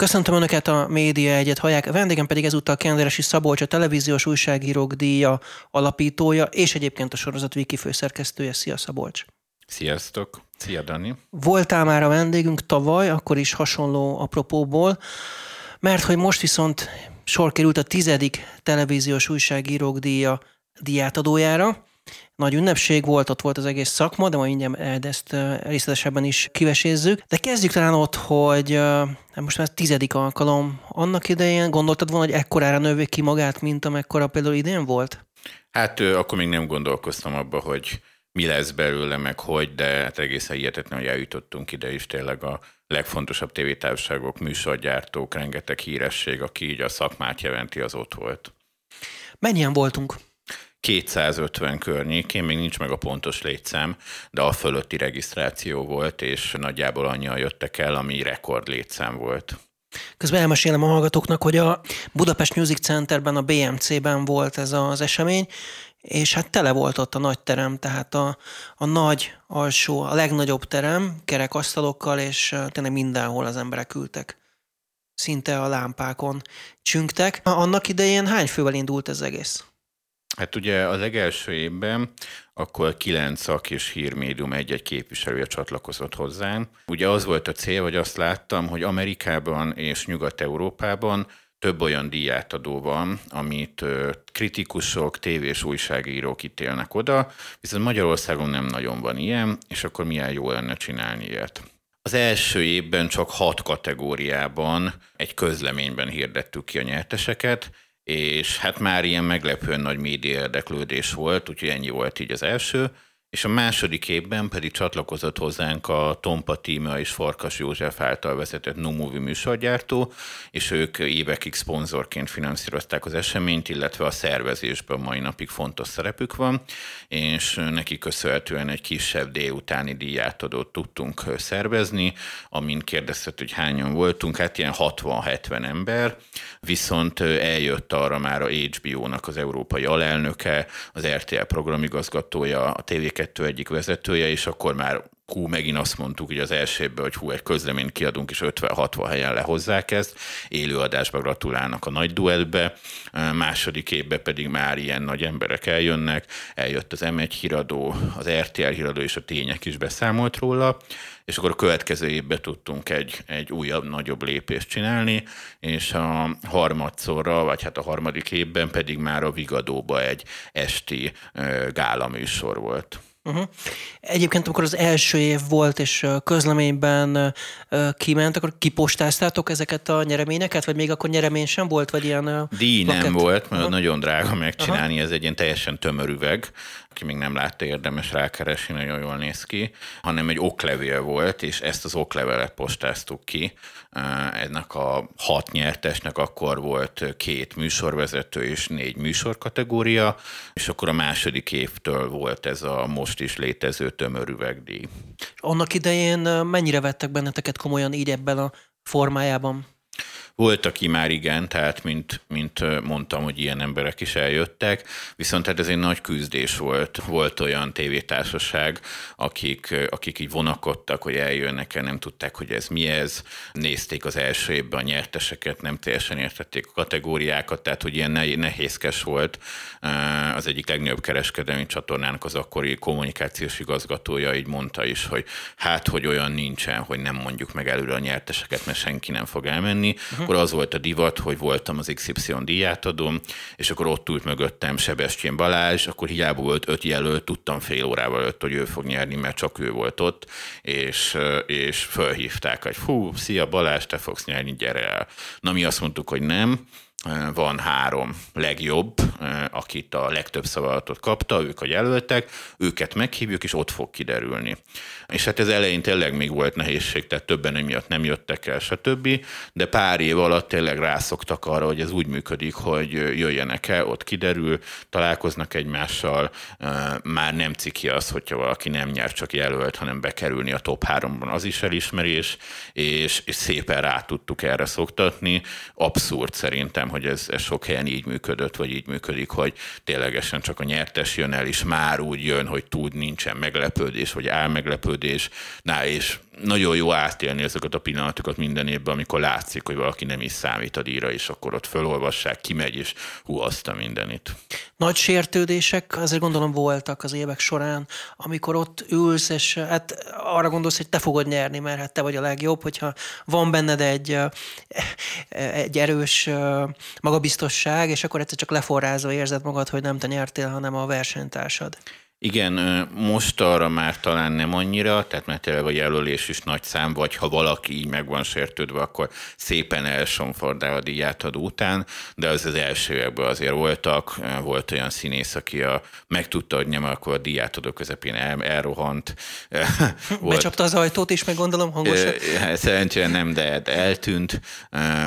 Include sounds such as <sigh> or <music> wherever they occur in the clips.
Köszöntöm Önöket a Média Egyet hallják, vendégem pedig ezúttal Kenderesi Szabolcs, a televíziós újságírók díja alapítója, és egyébként a sorozat Wiki főszerkesztője. Szia Szabolcs! Sziasztok! Szia Dani! Voltál már a vendégünk tavaly, akkor is hasonló apropóból, mert hogy most viszont sor került a tizedik televíziós újságírók díja diátadójára, nagy ünnepség volt, ott volt az egész szakma, de majd mindjárt ezt részletesebben is kivesézzük. De kezdjük talán ott, hogy hát most már tizedik alkalom. Annak idején gondoltad volna, hogy ekkorára növi ki magát, mint amekkora például idén volt? Hát akkor még nem gondolkoztam abba, hogy mi lesz belőle, meg hogy, de hát egészen hihetetlen, hogy eljutottunk ide is tényleg a legfontosabb tévétársaságok, műsorgyártók, rengeteg híresség, aki így a szakmát jelenti, az ott volt. Mennyien voltunk? 250 környékén, még nincs meg a pontos létszám, de a fölötti regisztráció volt, és nagyjából annyian jöttek el, ami rekord létszám volt. Közben elmesélem a hallgatóknak, hogy a Budapest Music Centerben, a BMC-ben volt ez az esemény, és hát tele volt ott a nagy terem, tehát a, a nagy alsó, a legnagyobb terem, kerekasztalokkal, és tényleg mindenhol az emberek ültek. Szinte a lámpákon csüngtek. Annak idején hány fővel indult ez egész? Hát ugye az legelső évben akkor kilenc szak és hírmédium egy-egy képviselője csatlakozott hozzám. Ugye az volt a cél, hogy azt láttam, hogy Amerikában és Nyugat-Európában több olyan díjátadó van, amit kritikusok, tévés újságírók ítélnek oda, viszont Magyarországon nem nagyon van ilyen, és akkor milyen jó lenne csinálni ilyet. Az első évben csak hat kategóriában egy közleményben hirdettük ki a nyerteseket, és hát már ilyen meglepően nagy média érdeklődés volt, úgyhogy ennyi volt így az első és a második évben pedig csatlakozott hozzánk a Tompa Tímea és Farkas József által vezetett No műsorgyártó, és ők évekig szponzorként finanszírozták az eseményt, illetve a szervezésben mai napig fontos szerepük van, és neki köszönhetően egy kisebb délutáni díjátadót tudtunk szervezni, amin kérdezett, hogy hányan voltunk, hát ilyen 60-70 ember, viszont eljött arra már a HBO-nak az európai alelnöke, az RTL programigazgatója, a TV kettő egyik vezetője, és akkor már hú, megint azt mondtuk, hogy az első évben, hogy hú, egy közleményt kiadunk, és 50-60 helyen lehozzák ezt, élőadásba gratulálnak a nagy duettbe, második évben pedig már ilyen nagy emberek eljönnek, eljött az M1 híradó, az RTL híradó, és a tények is beszámolt róla, és akkor a következő évben tudtunk egy, egy újabb, nagyobb lépést csinálni, és a harmadszorra, vagy hát a harmadik évben pedig már a Vigadóba egy esti gála műsor volt. Uh-huh. Egyébként, amikor az első év volt, és közleményben kiment, akkor kipostáztátok ezeket a nyereményeket, vagy még akkor nyeremény sem volt, vagy ilyen Díj plakett? nem volt, mert uh-huh. nagyon drága megcsinálni, uh-huh. ez egy ilyen teljesen tömör üveg, aki még nem látta, érdemes rákeresni, nagyon jól néz ki, hanem egy oklevél volt, és ezt az oklevelet postáztuk ki. Ennek a hat nyertesnek akkor volt két műsorvezető és négy műsorkategória, és akkor a második évtől volt ez a most is létező tömörüvegdíj. Annak idején mennyire vettek benneteket komolyan így ebben a formájában? Volt, aki már igen, tehát mint, mint mondtam, hogy ilyen emberek is eljöttek, viszont hát ez egy nagy küzdés volt. Volt olyan tévétársaság, akik, akik így vonakodtak, hogy eljönnek el, nem tudták, hogy ez mi ez, nézték az első évben a nyerteseket, nem teljesen értették a kategóriákat, tehát hogy ilyen nehézkes volt. Az egyik legnagyobb kereskedelmi csatornának az akkori kommunikációs igazgatója így mondta is, hogy hát, hogy olyan nincsen, hogy nem mondjuk meg előre a nyerteseket, mert senki nem fog elmenni. Uh-huh akkor az volt a divat, hogy voltam az XY díjátadom, és akkor ott ült mögöttem Sebestyén Balázs, akkor hiába volt öt jelölt, tudtam fél órával előtt, hogy ő fog nyerni, mert csak ő volt ott, és, és fölhívták, hogy fú, szia Balázs, te fogsz nyerni, gyere el. Na mi azt mondtuk, hogy nem, van három legjobb, akit a legtöbb szavazatot kapta, ők a jelöltek, őket meghívjuk, és ott fog kiderülni. És hát ez elején tényleg még volt nehézség, tehát többen emiatt nem jöttek el, stb. De pár év alatt tényleg rászoktak arra, hogy ez úgy működik, hogy jöjjenek el, ott kiderül, találkoznak egymással, már nem ciki az, hogyha valaki nem nyer, csak jelölt, hanem bekerülni a top háromban, az is elismerés, és, és szépen rá tudtuk erre szoktatni. Abszurd szerintem, hogy ez, ez sok helyen így működött, vagy így működik, hogy ténylegesen csak a nyertes jön el, és már úgy jön, hogy tud, nincsen meglepődés, vagy álmeglepődés. Na, és nagyon jó átélni ezeket a pillanatokat minden évben, amikor látszik, hogy valaki nem is számít a díjra, és akkor ott felolvassák, kimegy, és hú, azt a mindenit. Nagy sértődések azért gondolom voltak az évek során, amikor ott ülsz, és hát arra gondolsz, hogy te fogod nyerni, mert hát te vagy a legjobb, hogyha van benned egy, egy erős magabiztosság, és akkor egyszer csak leforrázva érzed magad, hogy nem te nyertél, hanem a versenytársad. Igen, most arra már talán nem annyira, tehát mert tényleg a jelölés is nagy szám, vagy ha valaki így meg van sértődve, akkor szépen elsomfordál a díjátadó után, de az az első években azért voltak, volt olyan színész, aki a, meg tudta, hogy nem, akkor a díjátadó közepén el, elrohant. <laughs> volt, Becsapta az ajtót is, meg gondolom hangosan. Hát szerencsére nem, de eltűnt.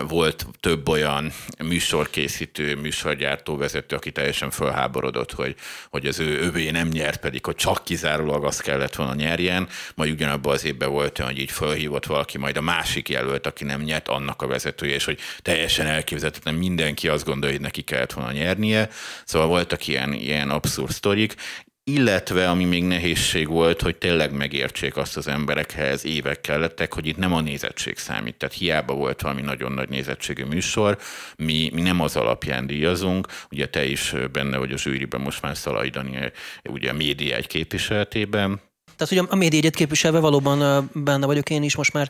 Volt több olyan műsorkészítő, műsorgyártó vezető, aki teljesen felháborodott, hogy, hogy az ő övé nem nyer nyert, pedig hogy csak kizárólag azt kellett volna nyerjen, majd ugyanabban az évben volt olyan, hogy így felhívott valaki, majd a másik jelölt, aki nem nyert, annak a vezetője, és hogy teljesen elképzelhetetlen, mindenki azt gondolja, hogy neki kellett volna nyernie. Szóval voltak ilyen, ilyen abszurd sztorik, illetve ami még nehézség volt, hogy tényleg megértsék azt az emberekhez, évek kellettek, hogy itt nem a nézettség számít. Tehát hiába volt valami nagyon nagy nézettségű műsor, mi, mi nem az alapján díjazunk, ugye te is benne vagy a zsűriben most már Szalai Daniel, ugye a média egy képviseletében, tehát ugye a média egyet képviselve valóban benne vagyok én is most már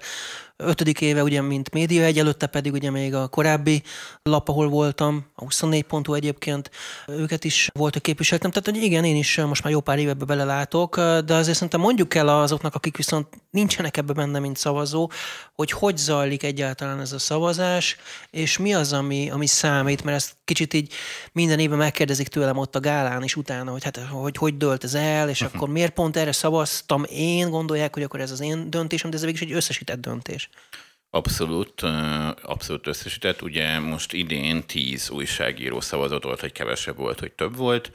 ötödik éve, ugye, mint média egy, előtte pedig ugye még a korábbi lap, ahol voltam, a 24 pontú egyébként, őket is voltak képviseltem. Tehát, hogy igen, én is most már jó pár évebe belelátok, de azért szerintem mondjuk el azoknak, akik viszont nincsenek ebbe benne, mint szavazó, hogy hogy zajlik egyáltalán ez a szavazás, és mi az, ami, ami számít, mert ezt kicsit így minden évben megkérdezik tőlem ott a gálán is utána, hogy hát hogy, hogy dölt ez el, és uh-huh. akkor miért pont erre szavaztam én, gondolják, hogy akkor ez az én döntésem, de ez végig egy összesített döntés. Abszolút, abszolút összesített. Ugye most idén tíz újságíró szavazott volt, hogy kevesebb volt, hogy több volt.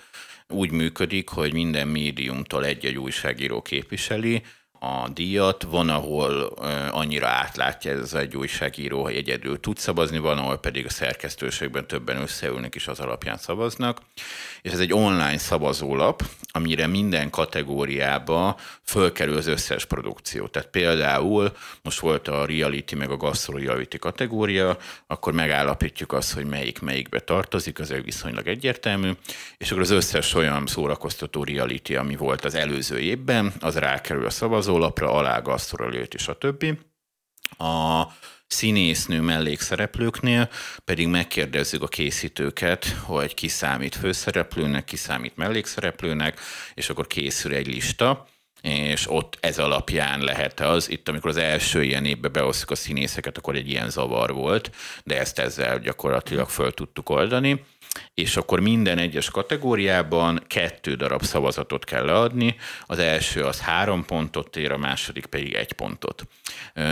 Úgy működik, hogy minden médiumtól egy-egy újságíró képviseli, a díjat, van, ahol annyira átlátja ez egy újságíró, hogy egyedül tud szavazni, van, ahol pedig a szerkesztőségben többen összeülnek és az alapján szavaznak. És ez egy online szavazólap, amire minden kategóriába fölkerül az összes produkció. Tehát például most volt a reality meg a gastro reality kategória, akkor megállapítjuk azt, hogy melyik melyikbe tartozik, az viszonylag egyértelmű, és akkor az összes olyan szórakoztató reality, ami volt az előző évben, az rákerül a szavazólapra, szavazólapra, alá gasztrolőt és a többi. A színésznő mellékszereplőknél pedig megkérdezzük a készítőket, hogy ki számít főszereplőnek, ki számít mellékszereplőnek, és akkor készül egy lista, és ott ez alapján lehet az. Itt, amikor az első ilyen évben beosztjuk a színészeket, akkor egy ilyen zavar volt, de ezt ezzel gyakorlatilag föl tudtuk oldani és akkor minden egyes kategóriában kettő darab szavazatot kell leadni. Az első az három pontot ér, a második pedig egy pontot.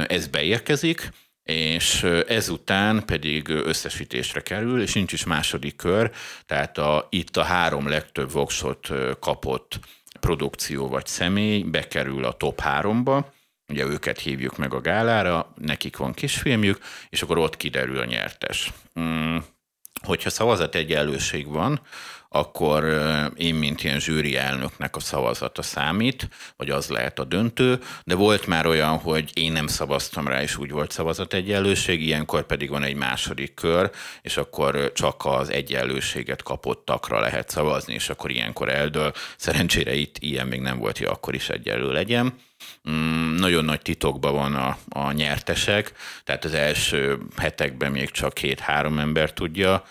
Ez beérkezik, és ezután pedig összesítésre kerül, és nincs is második kör, tehát a, itt a három legtöbb voksot kapott produkció vagy személy bekerül a top háromba, ugye őket hívjuk meg a gálára, nekik van kisfilmjük, és akkor ott kiderül a nyertes. Mm hogyha szavazat egyenlőség van, akkor én, mint ilyen zsűri elnöknek a szavazata számít, vagy az lehet a döntő, de volt már olyan, hogy én nem szavaztam rá, és úgy volt szavazat egyenlőség, ilyenkor pedig van egy második kör, és akkor csak az egyenlőséget kapottakra lehet szavazni, és akkor ilyenkor eldől. Szerencsére itt ilyen még nem volt, hogy akkor is egyenlő legyen. Mm, nagyon nagy titokban van a, a nyertesek, tehát az első hetekben még csak két-három ember tudja,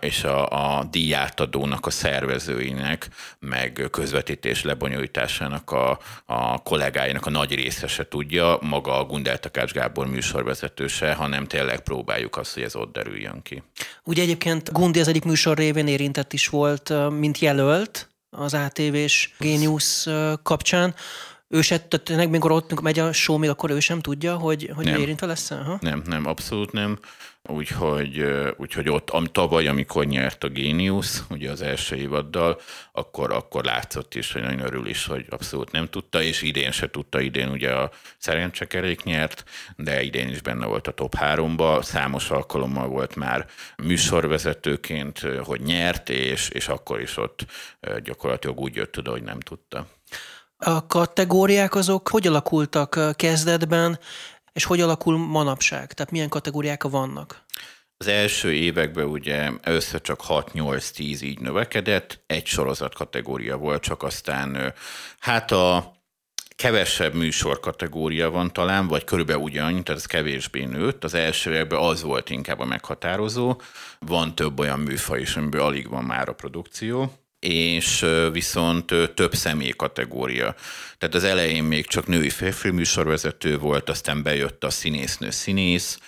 és a, a díjátadó kiadónak, a szervezőinek, meg közvetítés lebonyolításának a, a kollégáinak a nagy része se tudja, maga a Gundel Takács Gábor műsorvezetőse, hanem tényleg próbáljuk azt, hogy ez ott derüljön ki. Ugye egyébként Gundi az egyik műsor révén érintett is volt, mint jelölt az ATV-s Genius kapcsán. Ő se, tehát mikor ott megy a show, még akkor ő sem tudja, hogy, hogy nem. érintve lesz? Aha. Nem, nem, abszolút nem. Úgyhogy, úgyhogy ott am, tavaly, amikor nyert a Genius, ugye az első évaddal, akkor, akkor látszott is, hogy nagyon örül is, hogy abszolút nem tudta, és idén se tudta, idén ugye a szerencsekerék nyert, de idén is benne volt a top háromba, számos alkalommal volt már műsorvezetőként, hogy nyert, és, és akkor is ott gyakorlatilag úgy jött oda, hogy nem tudta. A kategóriák azok hogy alakultak kezdetben, és hogy alakul manapság? Tehát milyen kategóriák vannak? Az első években ugye össze csak 6-8-10 így növekedett, egy sorozat kategória volt, csak aztán hát a kevesebb műsor kategória van talán, vagy körülbelül ugyanannyi, tehát ez kevésbé nőtt. Az első években az volt inkább a meghatározó. Van több olyan műfaj is, amiből alig van már a produkció és viszont több személy kategória. Tehát az elején még csak női férfi műsorvezető volt, aztán bejött a színésznő színész,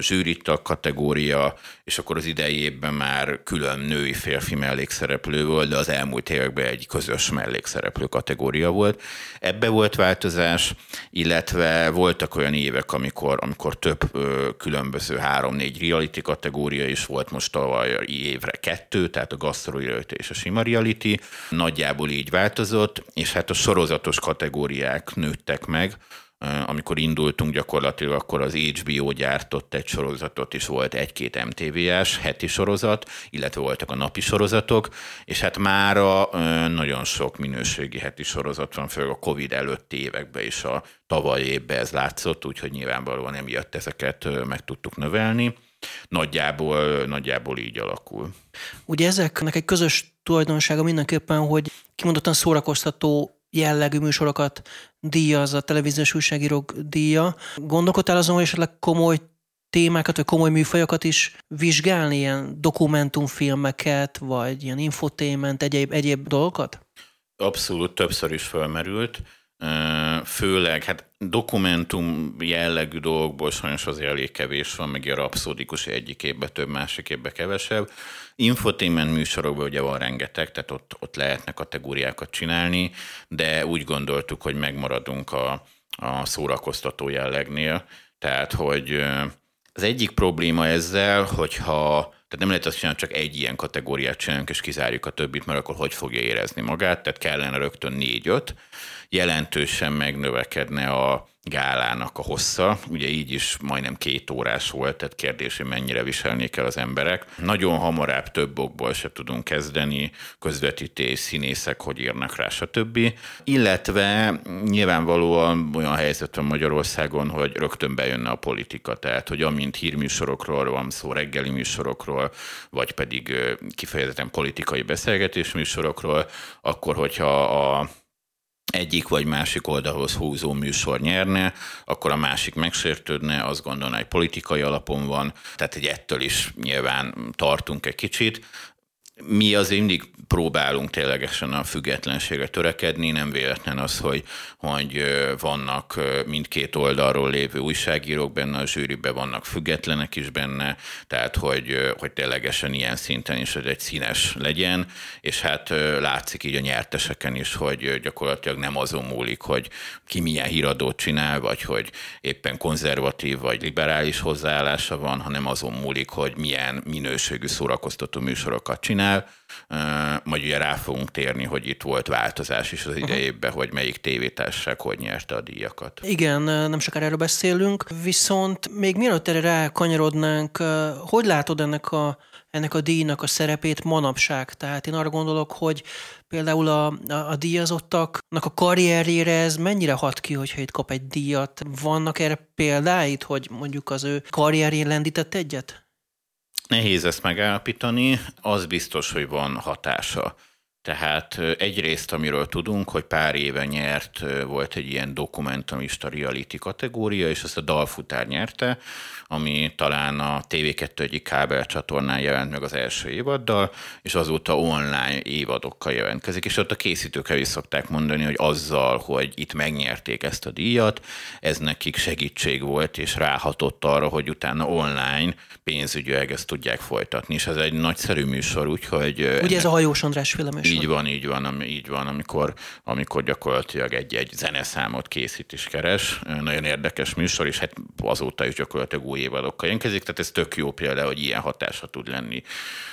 zsűritag kategória, és akkor az idei évben már külön női férfi mellékszereplő volt, de az elmúlt években egy közös mellékszereplő kategória volt. Ebbe volt változás, illetve voltak olyan évek, amikor, amikor több ö, különböző három-négy reality kategória is volt, most tavaly évre kettő, tehát a gastro és a sima reality. Nagyjából így változott, és hát a sorozatos kategóriák nőttek meg, amikor indultunk gyakorlatilag, akkor az HBO gyártott egy sorozatot, és volt egy-két MTV-s heti sorozat, illetve voltak a napi sorozatok, és hát mára nagyon sok minőségi heti sorozat van, főleg a Covid előtti években is a tavaly évben ez látszott, úgyhogy nyilvánvalóan emiatt ezeket meg tudtuk növelni. Nagyjából, nagyjából így alakul. Ugye ezeknek egy közös tulajdonsága mindenképpen, hogy kimondottan szórakoztató jellegű műsorokat díjaz a televíziós újságírók díja. Gondolkodtál azon, hogy esetleg komoly témákat, vagy komoly műfajokat is vizsgálni, ilyen dokumentumfilmeket, vagy ilyen infotainment, egyéb, egyéb dolgokat? Abszolút többször is felmerült főleg hát dokumentum jellegű dolgokból sajnos azért elég kevés van, meg a rapszódikus egyik évben több, másik évben kevesebb. Infotainment műsorokban ugye van rengeteg, tehát ott, ott lehetne kategóriákat csinálni, de úgy gondoltuk, hogy megmaradunk a, a szórakoztató jellegnél, tehát hogy az egyik probléma ezzel, hogyha tehát nem lehet azt csinálni, csak egy ilyen kategóriát csinálunk, és kizárjuk a többit, mert akkor hogy fogja érezni magát, tehát kellene rögtön négy-öt, jelentősen megnövekedne a gálának a hossza. Ugye így is majdnem két órás volt, tehát kérdés, hogy mennyire viselnék el az emberek. Nagyon hamarabb több okból se tudunk kezdeni, közvetítés, színészek, hogy írnak rá, stb. Illetve nyilvánvalóan olyan helyzet van Magyarországon, hogy rögtön bejönne a politika, tehát hogy amint hírműsorokról van szó, reggeli műsorokról, vagy pedig kifejezetten politikai beszélgetés műsorokról, akkor hogyha a egyik vagy másik oldalhoz húzó műsor nyerne, akkor a másik megsértődne, azt gondolná, hogy politikai alapon van, tehát egy ettől is nyilván tartunk egy kicsit. Mi azért mindig próbálunk ténylegesen a függetlenségre törekedni, nem véletlen az, hogy, hogy vannak mindkét oldalról lévő újságírók benne, a zsűriben vannak függetlenek is benne, tehát hogy, hogy ténylegesen ilyen szinten is hogy egy színes legyen, és hát látszik így a nyerteseken is, hogy gyakorlatilag nem azon múlik, hogy ki milyen híradót csinál, vagy hogy éppen konzervatív vagy liberális hozzáállása van, hanem azon múlik, hogy milyen minőségű szórakoztató műsorokat csinál, majd ugye rá fogunk térni, hogy itt volt változás is az idejében, hogy melyik tévétársaság hogy nyerte a díjakat. Igen, nem sokára erről beszélünk, viszont még mielőtt erre rákanyarodnánk, hogy látod ennek a ennek a díjnak a szerepét manapság. Tehát én arra gondolok, hogy például a, a, a díjazottaknak a karrierjére ez mennyire hat ki, hogyha itt kap egy díjat. Vannak erre példáit, hogy mondjuk az ő karrierjén lendített egyet? Nehéz ezt megállapítani, az biztos, hogy van hatása. Tehát egyrészt, amiről tudunk, hogy pár éve nyert, volt egy ilyen dokumentumista reality kategória, és ezt a Dalfutár nyerte, ami talán a TV2 egyik kábel csatornán jelent meg az első évaddal, és azóta online évadokkal jelentkezik, és ott a készítők is szokták mondani, hogy azzal, hogy itt megnyerték ezt a díjat, ez nekik segítség volt, és ráhatott arra, hogy utána online pénzügyileg ezt tudják folytatni, és ez egy nagyszerű műsor, úgyhogy... Ugye ez a Hajós András féle műsor? Így van, így van, így van, amikor, amikor gyakorlatilag egy-egy zeneszámot készít és keres. Nagyon érdekes műsor, és hát azóta is gyakorlatilag új évadokkal jönkezik, tehát ez tök jó példa, hogy ilyen hatása tud lenni.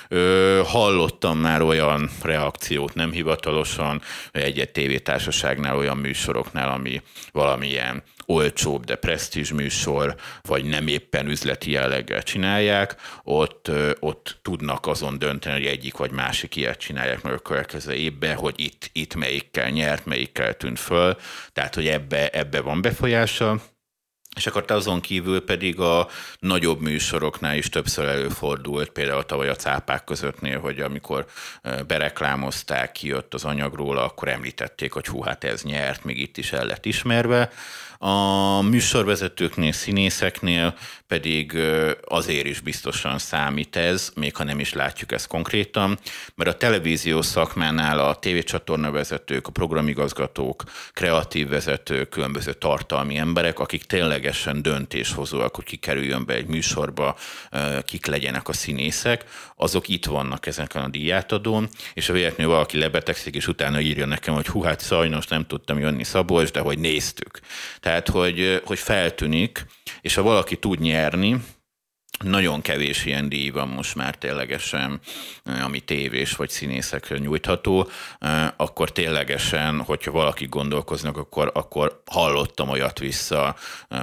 Ö, hallottam már olyan reakciót nem hivatalosan, egy-egy tévétársaságnál, olyan műsoroknál, ami valamilyen olcsóbb, de presztízs műsor, vagy nem éppen üzleti jelleggel csinálják, ott, ott tudnak azon dönteni, hogy egyik vagy másik ilyet csinálják meg a következő évben, hogy itt, itt melyikkel nyert, melyikkel tűnt föl, tehát hogy ebbe, ebbe van befolyása. És akkor azon kívül pedig a nagyobb műsoroknál is többször előfordult, például tavaly a cápák közöttnél, hogy amikor bereklámozták, kijött az anyagról, akkor említették, hogy hú, hát ez nyert, még itt is el lett ismerve. A műsorvezetőknél, színészeknél pedig azért is biztosan számít ez, még ha nem is látjuk ezt konkrétan, mert a televízió szakmánál a tévécsatorna vezetők, a programigazgatók, kreatív vezetők, különböző tartalmi emberek, akik ténylegesen döntéshozóak, hogy ki kerüljön be egy műsorba, kik legyenek a színészek, azok itt vannak ezeken a díjátadón, és a véletlenül valaki lebetegszik, és utána írja nekem, hogy hú, hát sajnos nem tudtam jönni Szabolcs, de hogy néztük. Tehát, hogy, hogy feltűnik, és ha valaki tud nyerni, nagyon kevés ilyen díj van most már ténylegesen, ami tévés vagy színészekre nyújtható, akkor ténylegesen, hogyha valaki gondolkoznak, akkor, akkor hallottam olyat vissza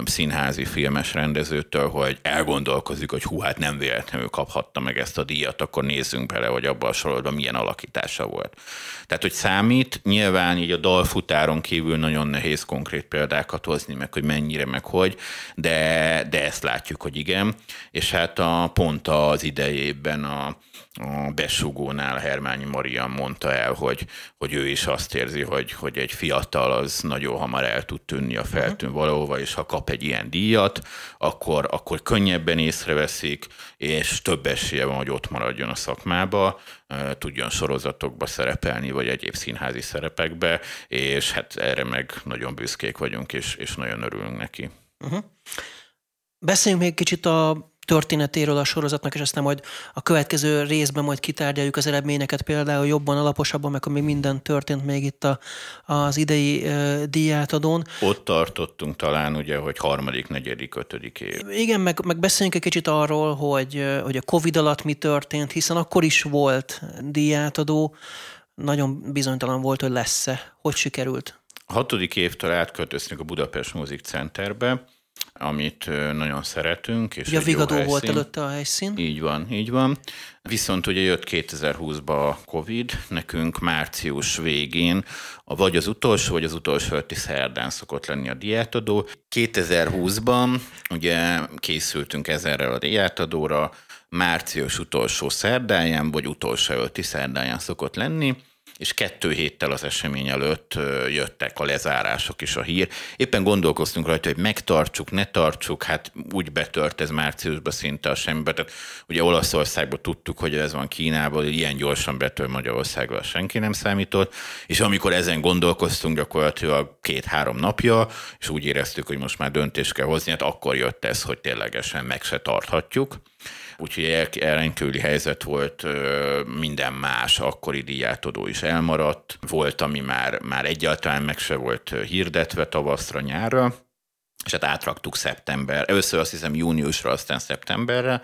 színházi filmes rendezőtől, hogy elgondolkozik, hogy hú, hát nem véletlenül kaphatta meg ezt a díjat, akkor nézzünk bele, hogy abban a sorozatban milyen alakítása volt. Tehát, hogy számít, nyilván így a dalfutáron kívül nagyon nehéz konkrét példákat hozni, meg hogy mennyire, meg hogy, de, de ezt látjuk, hogy igen, és hát a, pont az idejében a, a besugónál Hermányi Maria mondta el, hogy, hogy ő is azt érzi, hogy, hogy egy fiatal az nagyon hamar el tud tűnni a feltűn valahova, és ha kap egy ilyen díjat, akkor, akkor könnyebben észreveszik, és több esélye van, hogy ott maradjon a szakmába, tudjon sorozatokba szerepelni, vagy egyéb színházi szerepekbe, és hát erre meg nagyon büszkék vagyunk, és, és nagyon örülünk neki. Uh-huh. Beszéljünk még kicsit a történetéről a sorozatnak, és aztán majd a következő részben majd kitárgyaljuk az eredményeket például jobban, alaposabban, meg ami minden történt még itt a, az idei uh, díjátadón. Ott tartottunk talán ugye, hogy harmadik, negyedik, ötödik év. Igen, meg, meg beszéljünk egy kicsit arról, hogy, hogy a Covid alatt mi történt, hiszen akkor is volt díjátadó, nagyon bizonytalan volt, hogy lesz-e. Hogy sikerült? A hatodik évtől átköltöztünk a Budapest Music Centerbe, amit nagyon szeretünk. És ugye a Vigadó volt előtte a helyszín. Így van, így van. Viszont ugye jött 2020-ba a Covid, nekünk március végén, a vagy az utolsó, vagy az utolsó ötti szerdán szokott lenni a diátadó. 2020-ban ugye készültünk ezerrel a diátadóra, március utolsó szerdáján, vagy utolsó ötti szerdáján szokott lenni, és kettő héttel az esemény előtt jöttek a lezárások és a hír. Éppen gondolkoztunk rajta, hogy megtartsuk, ne tartsuk, hát úgy betört ez márciusban szinte a semmibe. Tehát ugye Olaszországban tudtuk, hogy ez van Kínában, hogy ilyen gyorsan betör Magyarországban senki nem számított, és amikor ezen gondolkoztunk gyakorlatilag két-három napja, és úgy éreztük, hogy most már döntést kell hozni, hát akkor jött ez, hogy ténylegesen meg se tarthatjuk úgyhogy rendkívüli helyzet volt, minden más akkori díjátodó is elmaradt, volt, ami már, már egyáltalán meg se volt hirdetve tavaszra, nyárra, és hát átraktuk szeptember, először azt hiszem júniusra, aztán szeptemberre,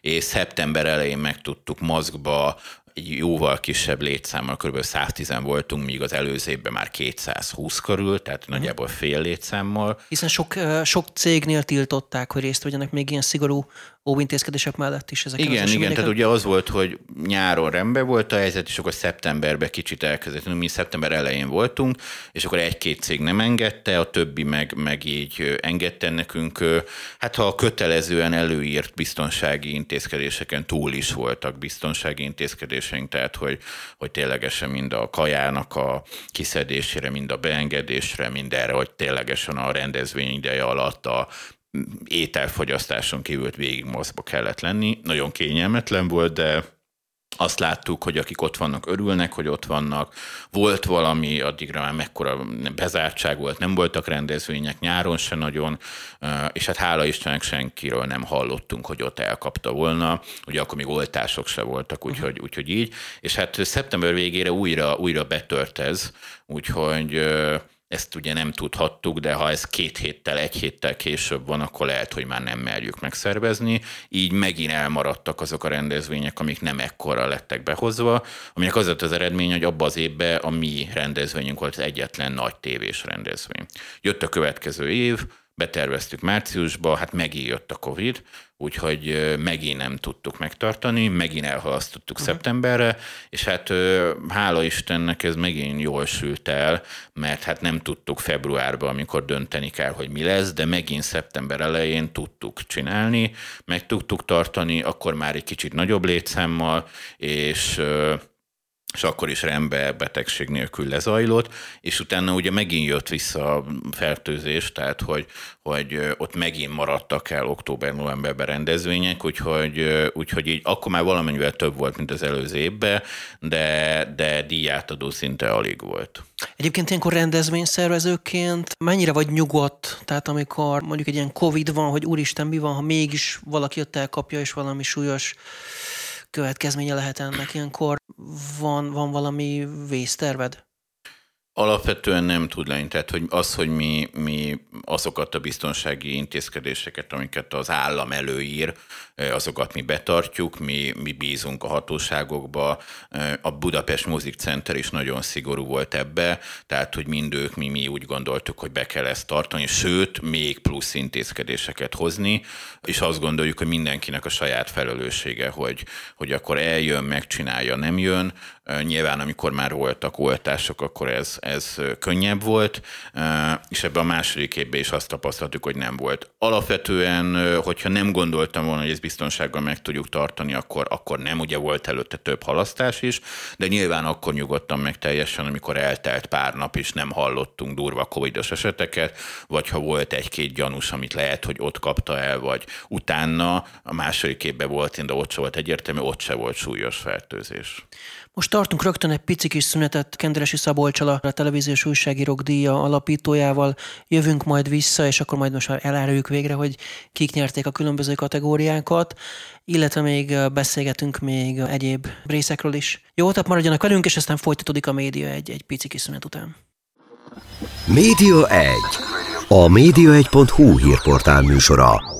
és szeptember elején meg tudtuk maszkba egy jóval kisebb létszámmal, kb. 110 voltunk, míg az előző évben már 220 körül, tehát uh-huh. nagyjából fél létszámmal. Hiszen sok, sok cégnél tiltották, hogy részt vegyenek még ilyen szigorú óvintézkedések mellett is ezek Igen, igen, tehát ugye az volt, hogy nyáron rendben volt a helyzet, és akkor szeptemberben kicsit elkezdett. Mi szeptember elején voltunk, és akkor egy-két cég nem engedte, a többi meg, meg így engedte nekünk. Hát ha a kötelezően előírt biztonsági intézkedéseken túl is voltak biztonsági intézkedéseink, tehát hogy, hogy ténylegesen mind a kajának a kiszedésére, mind a beengedésre, mind erre, hogy ténylegesen a rendezvény ideje alatt a ételfogyasztáson kívül végig mozba kellett lenni. Nagyon kényelmetlen volt, de azt láttuk, hogy akik ott vannak, örülnek, hogy ott vannak. Volt valami, addigra már mekkora bezártság volt, nem voltak rendezvények, nyáron se nagyon, és hát hála Istennek senkiről nem hallottunk, hogy ott elkapta volna. Ugye akkor még oltások se voltak, úgyhogy, úgyhogy így. És hát szeptember végére újra, újra betört ez, úgyhogy ezt ugye nem tudhattuk, de ha ez két héttel, egy héttel később van, akkor lehet, hogy már nem merjük megszervezni. Így megint elmaradtak azok a rendezvények, amik nem ekkora lettek behozva, aminek az az eredmény, hogy abban az évben a mi rendezvényünk volt az egyetlen nagy tévés rendezvény. Jött a következő év, beterveztük márciusba, hát megint jött a Covid, úgyhogy megint nem tudtuk megtartani, megint elhalasztottuk uh-huh. szeptemberre, és hát hála Istennek ez megint jól sült el, mert hát nem tudtuk februárban, amikor dönteni kell, hogy mi lesz, de megint szeptember elején tudtuk csinálni, meg tudtuk tartani, akkor már egy kicsit nagyobb létszámmal, és és akkor is rendbe betegség nélkül lezajlott, és utána ugye megint jött vissza a fertőzés, tehát hogy, hogy ott megint maradtak el október-novemberben rendezvények, úgyhogy, úgyhogy így akkor már valamennyivel több volt, mint az előző évben, de, de díjátadó szinte alig volt. Egyébként ilyenkor rendezvényszervezőként mennyire vagy nyugodt? Tehát amikor mondjuk egy ilyen Covid van, hogy úristen, mi van, ha mégis valaki ott elkapja, és valami súlyos következménye lehet ennek? Ilyenkor van, van valami vészterved? Alapvetően nem tud lenni, tehát hogy az, hogy mi, mi azokat a biztonsági intézkedéseket, amiket az állam előír, azokat mi betartjuk, mi, mi bízunk a hatóságokba. A Budapest Music Center is nagyon szigorú volt ebbe, tehát hogy mind ők, mi, mi úgy gondoltuk, hogy be kell ezt tartani, sőt, még plusz intézkedéseket hozni, és azt gondoljuk, hogy mindenkinek a saját felelőssége, hogy, hogy akkor eljön, megcsinálja, nem jön. Nyilván, amikor már voltak oltások, akkor ez, ez könnyebb volt, és ebben a második évben is azt tapasztaltuk, hogy nem volt. Alapvetően, hogyha nem gondoltam volna, hogy ez biztonsággal meg tudjuk tartani, akkor, akkor nem, ugye volt előtte több halasztás is, de nyilván akkor nyugodtan meg teljesen, amikor eltelt pár nap is nem hallottunk durva covidos eseteket, vagy ha volt egy-két gyanús, amit lehet, hogy ott kapta el, vagy utána a második évben volt, de ott se volt egyértelmű, ott se volt súlyos fertőzés. Most tartunk rögtön egy pici kis szünetet Kenderesi Szabolcsal, a televíziós újságírók díja alapítójával. Jövünk majd vissza, és akkor majd most már eláruljuk végre, hogy kik nyerték a különböző kategóriákat, illetve még beszélgetünk még egyéb részekről is. Jó, tehát maradjanak velünk, és aztán folytatódik a média egy, egy pici kis szünet után. Média 1. A média1.hu hírportál műsora.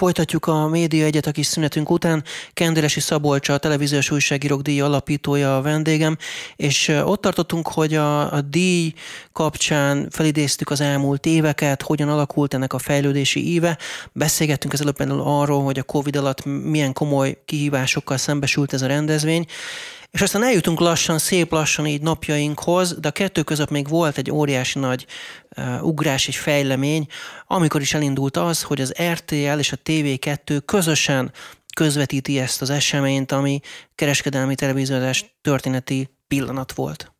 Folytatjuk a Média Egyet a kis szünetünk után. Kenderesi Szabolcsa, a televíziós újságírók díj alapítója a vendégem, és ott tartottunk, hogy a, a díj kapcsán felidéztük az elmúlt éveket, hogyan alakult ennek a fejlődési íve. Beszélgettünk az előbb arról, hogy a Covid alatt milyen komoly kihívásokkal szembesült ez a rendezvény, és aztán eljutunk lassan, szép lassan így napjainkhoz, de a kettő között még volt egy óriási nagy uh, ugrás, egy fejlemény, amikor is elindult az, hogy az RTL és a TV2 közösen közvetíti ezt az eseményt, ami kereskedelmi televíziózás történeti pillanat volt.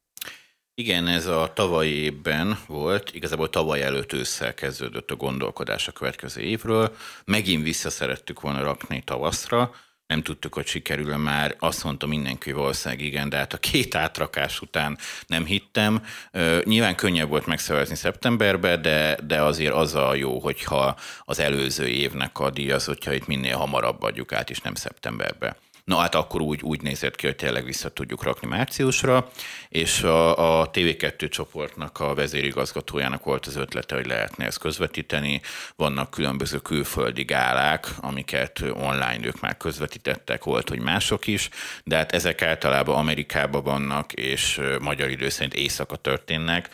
Igen, ez a tavalyi évben volt, igazából tavaly előtt ősszel kezdődött a gondolkodás a következő évről. Megint vissza szerettük volna rakni tavaszra, nem tudtuk, hogy sikerül már. Azt mondta mindenki valószínűleg igen, de hát a két átrakás után nem hittem. Nyilván könnyebb volt megszervezni szeptemberben, de, de azért az a jó, hogyha az előző évnek a díjazottjait minél hamarabb adjuk át, és nem szeptemberbe. Na hát akkor úgy, úgy nézett ki, hogy tényleg vissza tudjuk rakni márciusra, és a, a TV2 csoportnak a vezérigazgatójának volt az ötlete, hogy lehetne ezt közvetíteni. Vannak különböző külföldi gálák, amiket online ők már közvetítettek, volt, hogy mások is, de hát ezek általában Amerikában vannak, és magyar idő szerint éjszaka történnek,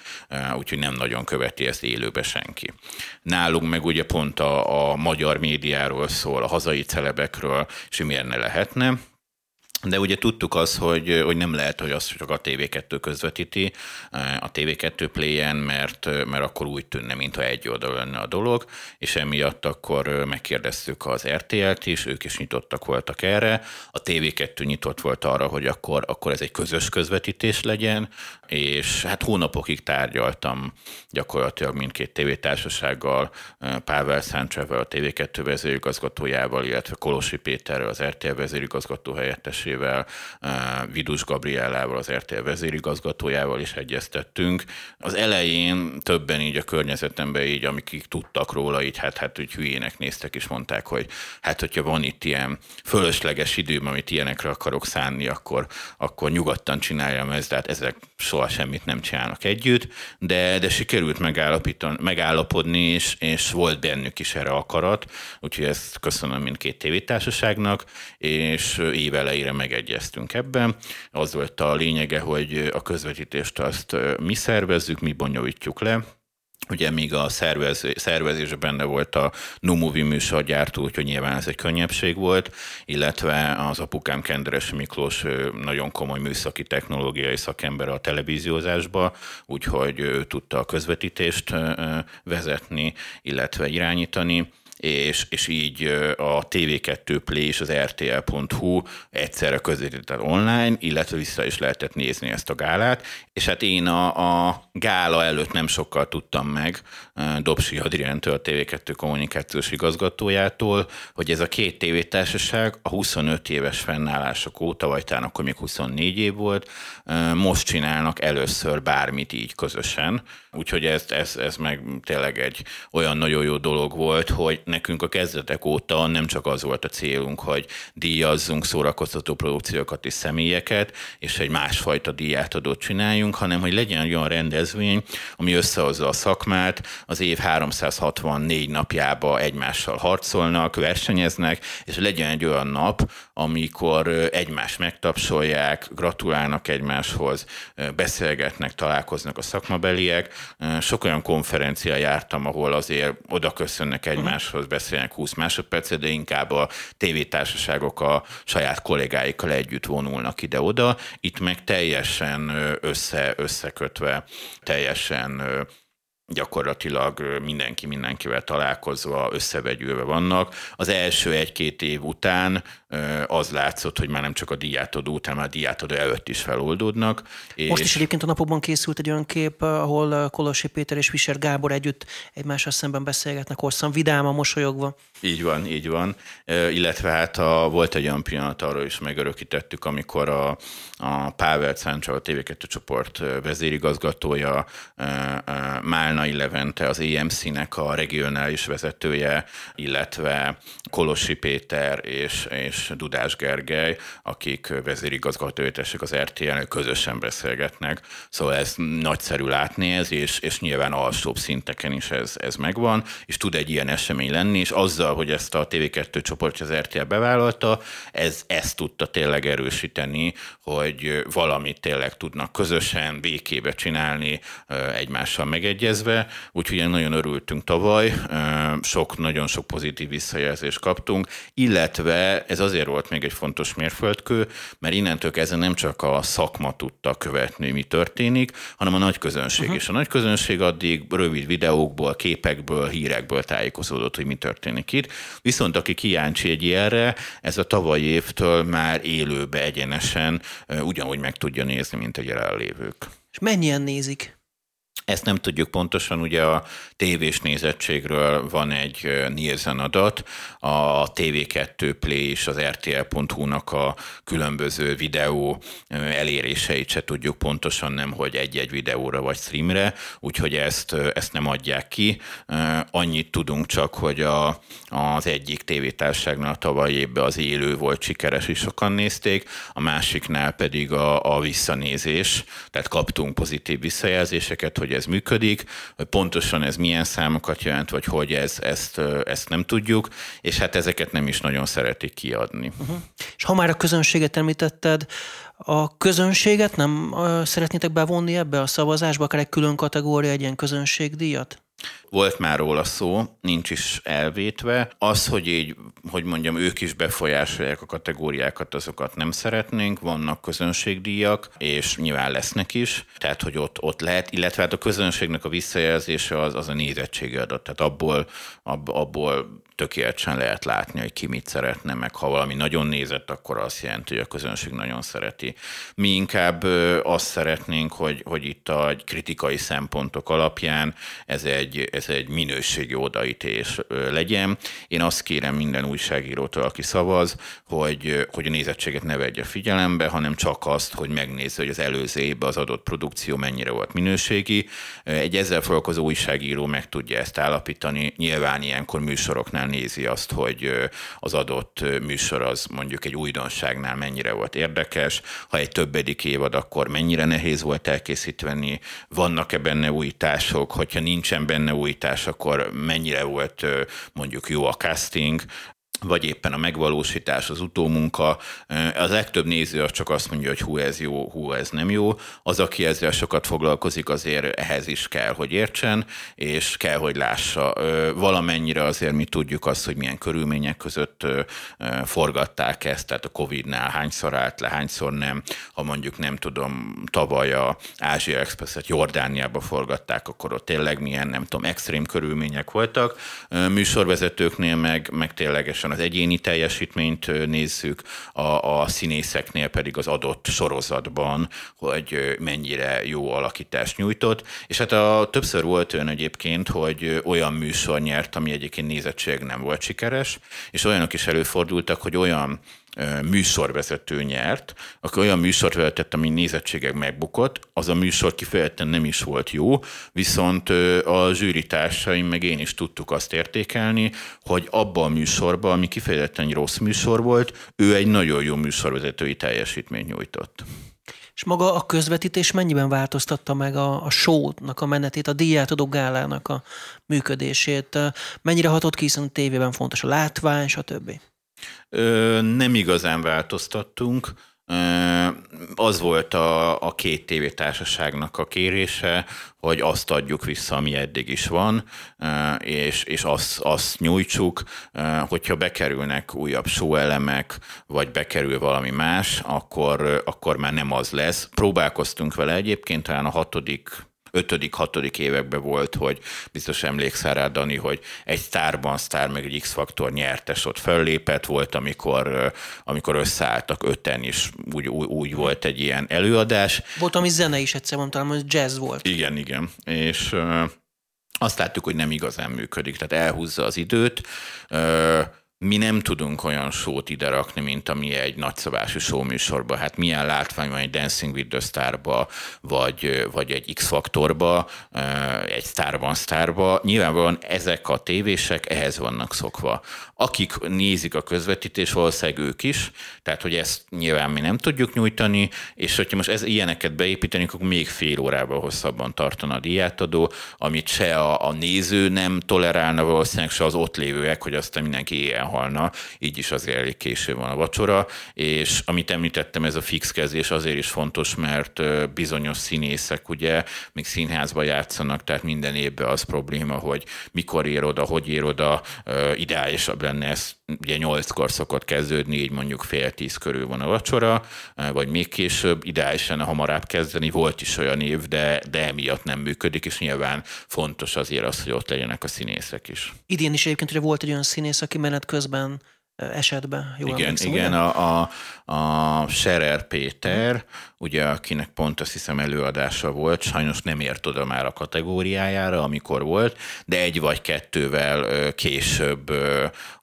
úgyhogy nem nagyon követi ezt élőbe senki. Nálunk meg ugye pont a, a magyar médiáról szól, a hazai celebekről, és miért ne lehetne. De ugye tudtuk azt, hogy, hogy nem lehet, hogy azt csak a TV2 közvetíti a TV2 Play-en, mert, mert akkor úgy tűnne, mintha egy oldal lenne a dolog, és emiatt akkor megkérdeztük az RTL-t is, ők is nyitottak voltak erre. A TV2 nyitott volt arra, hogy akkor, akkor ez egy közös közvetítés legyen, és hát hónapokig tárgyaltam gyakorlatilag mindkét tévétársasággal, Pável Száncsevel, a TV2 vezérigazgatójával, illetve Kolosi Péterrel, az RTL vezérigazgató helyettesével, Vidus Gabriellával, az RTL vezérigazgatójával is egyeztettünk. Az elején többen így a környezetemben így, amik tudtak róla, így hát, hát úgy hülyének néztek, és mondták, hogy hát, hogyha van itt ilyen fölösleges időm, amit ilyenekre akarok szánni, akkor, akkor nyugodtan csináljam ezt, de hát ezek soha semmit nem csinálnak együtt, de, de sikerült megállapodni, és, és volt bennük is erre akarat, úgyhogy ezt köszönöm mindkét tévétársaságnak, és évelejére megegyeztünk ebben. Az volt a lényege, hogy a közvetítést azt mi szervezzük, mi bonyolítjuk le, Ugye még a szervez, szervezésben benne volt a No Movie műsorgyártó, úgyhogy nyilván ez egy könnyebbség volt, illetve az apukám Kenderes Miklós nagyon komoly műszaki technológiai szakember a televíziózásba, úgyhogy ő tudta a közvetítést vezetni, illetve irányítani és, és így a TV2 Play és az RTL.hu egyszerre közvetített online, illetve vissza is lehetett nézni ezt a gálát, és hát én a, a gála előtt nem sokkal tudtam meg Dobsi Adriántől, a TV2 kommunikációs igazgatójától, hogy ez a két tévétársaság a 25 éves fennállások óta, vagy talán akkor még 24 év volt, most csinálnak először bármit így közösen, úgyhogy ez, ez, ez meg tényleg egy olyan nagyon jó dolog volt, hogy nekünk a kezdetek óta nem csak az volt a célunk, hogy díjazzunk szórakoztató produkciókat és személyeket, és egy másfajta díjátadót csináljunk, hanem hogy legyen egy olyan rendezvény, ami összehozza a szakmát, az év 364 napjába egymással harcolnak, versenyeznek, és legyen egy olyan nap, amikor egymást megtapsolják, gratulálnak egymáshoz, beszélgetnek, találkoznak a szakmabeliek. Sok olyan konferencia jártam, ahol azért oda köszönnek egymáshoz, beszélnek 20 másodpercet, de inkább a tévétársaságok a saját kollégáikkal együtt vonulnak ide-oda. Itt meg teljesen össze, összekötve, teljesen gyakorlatilag mindenki mindenkivel találkozva, összevegyülve vannak. Az első egy-két év után az látszott, hogy már nem csak a díjátadó után, már a díjátadó előtt is feloldódnak. Most is egyébként a napokban készült egy olyan kép, ahol Kolosi Péter és Viser Gábor együtt egymással szemben beszélgetnek, hosszan vidáman, mosolyogva. Így van, így van. Illetve hát a, volt egy olyan pillanat, arról is megörökítettük, amikor a, a Pável Száncsa, a TV2 csoport vezérigazgatója, Málnai Levente, az EMC-nek a regionális vezetője, illetve Kolosi Péter és, és Dudás Gergely, akik vezérigazgatóítesek az RTL, közösen beszélgetnek. Szóval ez nagyszerű látni ez, és, és nyilván alsóbb szinteken is ez, ez megvan, és tud egy ilyen esemény lenni, és azzal, hogy ezt a TV2 csoport az RTL bevállalta, ez ezt tudta tényleg erősíteni, hogy valamit tényleg tudnak közösen, békébe csinálni, egymással megegyezve, úgyhogy nagyon örültünk tavaly, sok, nagyon sok pozitív visszajelzést kaptunk, illetve ez azért volt még egy fontos mérföldkő, mert innentől kezdve nem csak a szakma tudta követni, mi történik, hanem a nagy közönség. Uh-huh. És a nagy közönség addig rövid videókból, képekből, hírekből tájékozódott, hogy mi történik itt. Viszont aki kíváncsi egy ilyenre, ez a tavalyi évtől már élőbe egyenesen ugyanúgy meg tudja nézni, mint a jelenlévők. És mennyien nézik? Ezt nem tudjuk pontosan, ugye a tévés nézettségről van egy Nielsen adat, a TV2 Play és az RTL.hu-nak a különböző videó eléréseit se tudjuk pontosan, nem hogy egy-egy videóra vagy streamre, úgyhogy ezt, ezt nem adják ki. Annyit tudunk csak, hogy a, az egyik tévétárságnál tavaly évben az élő volt sikeres, és sokan nézték, a másiknál pedig a, a visszanézés, tehát kaptunk pozitív visszajelzéseket, hogy ez működik, hogy pontosan ez milyen számokat jelent, vagy hogy ez, ezt, ezt nem tudjuk, és hát ezeket nem is nagyon szeretik kiadni. Uh-huh. És ha már a közönséget említetted, a közönséget nem szeretnétek bevonni ebbe a szavazásba, akár egy külön kategória, egy ilyen közönségdíjat? Volt már róla szó, nincs is elvétve. Az, hogy így, hogy mondjam, ők is befolyásolják a kategóriákat, azokat nem szeretnénk. Vannak közönségdíjak, és nyilván lesznek is. Tehát, hogy ott, ott lehet, illetve hát a közönségnek a visszajelzése az, az a nézettségi adat. Tehát abból, ab, abból tökéletesen lehet látni, hogy ki mit szeretne, meg ha valami nagyon nézett, akkor azt jelenti, hogy a közönség nagyon szereti. Mi inkább azt szeretnénk, hogy, hogy itt a kritikai szempontok alapján ez egy, ez egy minőségi odaítés legyen. Én azt kérem minden újságírótól, aki szavaz, hogy, hogy a nézettséget ne vegye figyelembe, hanem csak azt, hogy megnézze, hogy az előző évben az adott produkció mennyire volt minőségi. Egy ezzel foglalkozó újságíró meg tudja ezt állapítani. Nyilván ilyenkor műsoroknál nézi azt, hogy az adott műsor az mondjuk egy újdonságnál mennyire volt érdekes, ha egy többedik évad, akkor mennyire nehéz volt elkészíteni, vannak-e benne újítások, hogyha nincsen benne újítás, akkor mennyire volt mondjuk jó a casting, vagy éppen a megvalósítás, az utómunka. Az legtöbb néző az csak azt mondja, hogy hú, ez jó, hú, ez nem jó. Az, aki ezzel sokat foglalkozik, azért ehhez is kell, hogy értsen, és kell, hogy lássa. Valamennyire azért mi tudjuk azt, hogy milyen körülmények között forgatták ezt, tehát a Covid-nál hányszor állt le, hányszor nem. Ha mondjuk nem tudom, tavaly a Ázsia Express-et Jordániába forgatták, akkor ott tényleg milyen, nem tudom, extrém körülmények voltak. Műsorvezetőknél meg, meg ténylegesen az egyéni teljesítményt nézzük, a, a színészeknél pedig az adott sorozatban, hogy mennyire jó alakítást nyújtott. És hát a, többször volt olyan egyébként, hogy olyan műsor nyert, ami egyébként nézettség nem volt sikeres, és olyanok is előfordultak, hogy olyan műsorvezető nyert, akkor olyan műsort vezetett, ami nézettségek megbukott, az a műsor kifejezetten nem is volt jó, viszont a zsűritársaim meg én is tudtuk azt értékelni, hogy abban a műsorban, ami kifejezetten rossz műsor volt, ő egy nagyon jó műsorvezetői teljesítményt nyújtott. És maga a közvetítés mennyiben változtatta meg a, a show-nak a menetét, a díjátadó gálának a működését? Mennyire hatott ki, hiszen a tévében fontos a látvány, stb.? Nem igazán változtattunk. Az volt a, a két tévétársaságnak a kérése, hogy azt adjuk vissza, ami eddig is van, és, és azt, azt nyújtsuk, hogyha bekerülnek újabb elemek, vagy bekerül valami más, akkor, akkor már nem az lesz. Próbálkoztunk vele egyébként, talán a hatodik ötödik, hatodik években volt, hogy biztos emlékszel rá, Dani, hogy egy sztárban sztár, meg egy X-faktor nyertes ott föllépett, volt, amikor, amikor összeálltak öten is, úgy, úgy, úgy volt egy ilyen előadás. Volt, ami zene is egyszer mondtam, hogy jazz volt. Igen, igen. És azt láttuk, hogy nem igazán működik, tehát elhúzza az időt mi nem tudunk olyan sót ide rakni, mint ami egy nagyszabású show műsorban. Hát milyen látvány van egy Dancing with the Starba, vagy, vagy egy X-faktorba, egy Starban Starba. Nyilvánvalóan ezek a tévések ehhez vannak szokva. Akik nézik a közvetítés, valószínűleg ők is, tehát hogy ezt nyilván mi nem tudjuk nyújtani, és hogyha most ez ilyeneket beépíteni, akkor még fél órával hosszabban tartana a diátadó, amit se a, a néző nem tolerálna valószínűleg, se az ott lévőek, hogy aztán mindenki ilyen halna, így is azért elég késő van a vacsora, és amit említettem, ez a fix kezdés azért is fontos, mert bizonyos színészek ugye még színházba játszanak, tehát minden évben az probléma, hogy mikor ér oda, hogy ér oda, ideálisabb lenne ez ugye nyolckor szokott kezdődni, így mondjuk fél tíz körül van a vacsora, vagy még később, ideális lenne hamarabb kezdeni, volt is olyan év, de, de emiatt nem működik, és nyilván fontos azért az, hogy ott legyenek a színészek is. Idén is egyébként, hogy volt egy olyan színész, aki menet közben esetben. Jól igen, emlékszem, igen ugye? a, a, a Scherer Péter, ugye akinek pont azt hiszem előadása volt, sajnos nem ért oda már a kategóriájára, amikor volt, de egy vagy kettővel később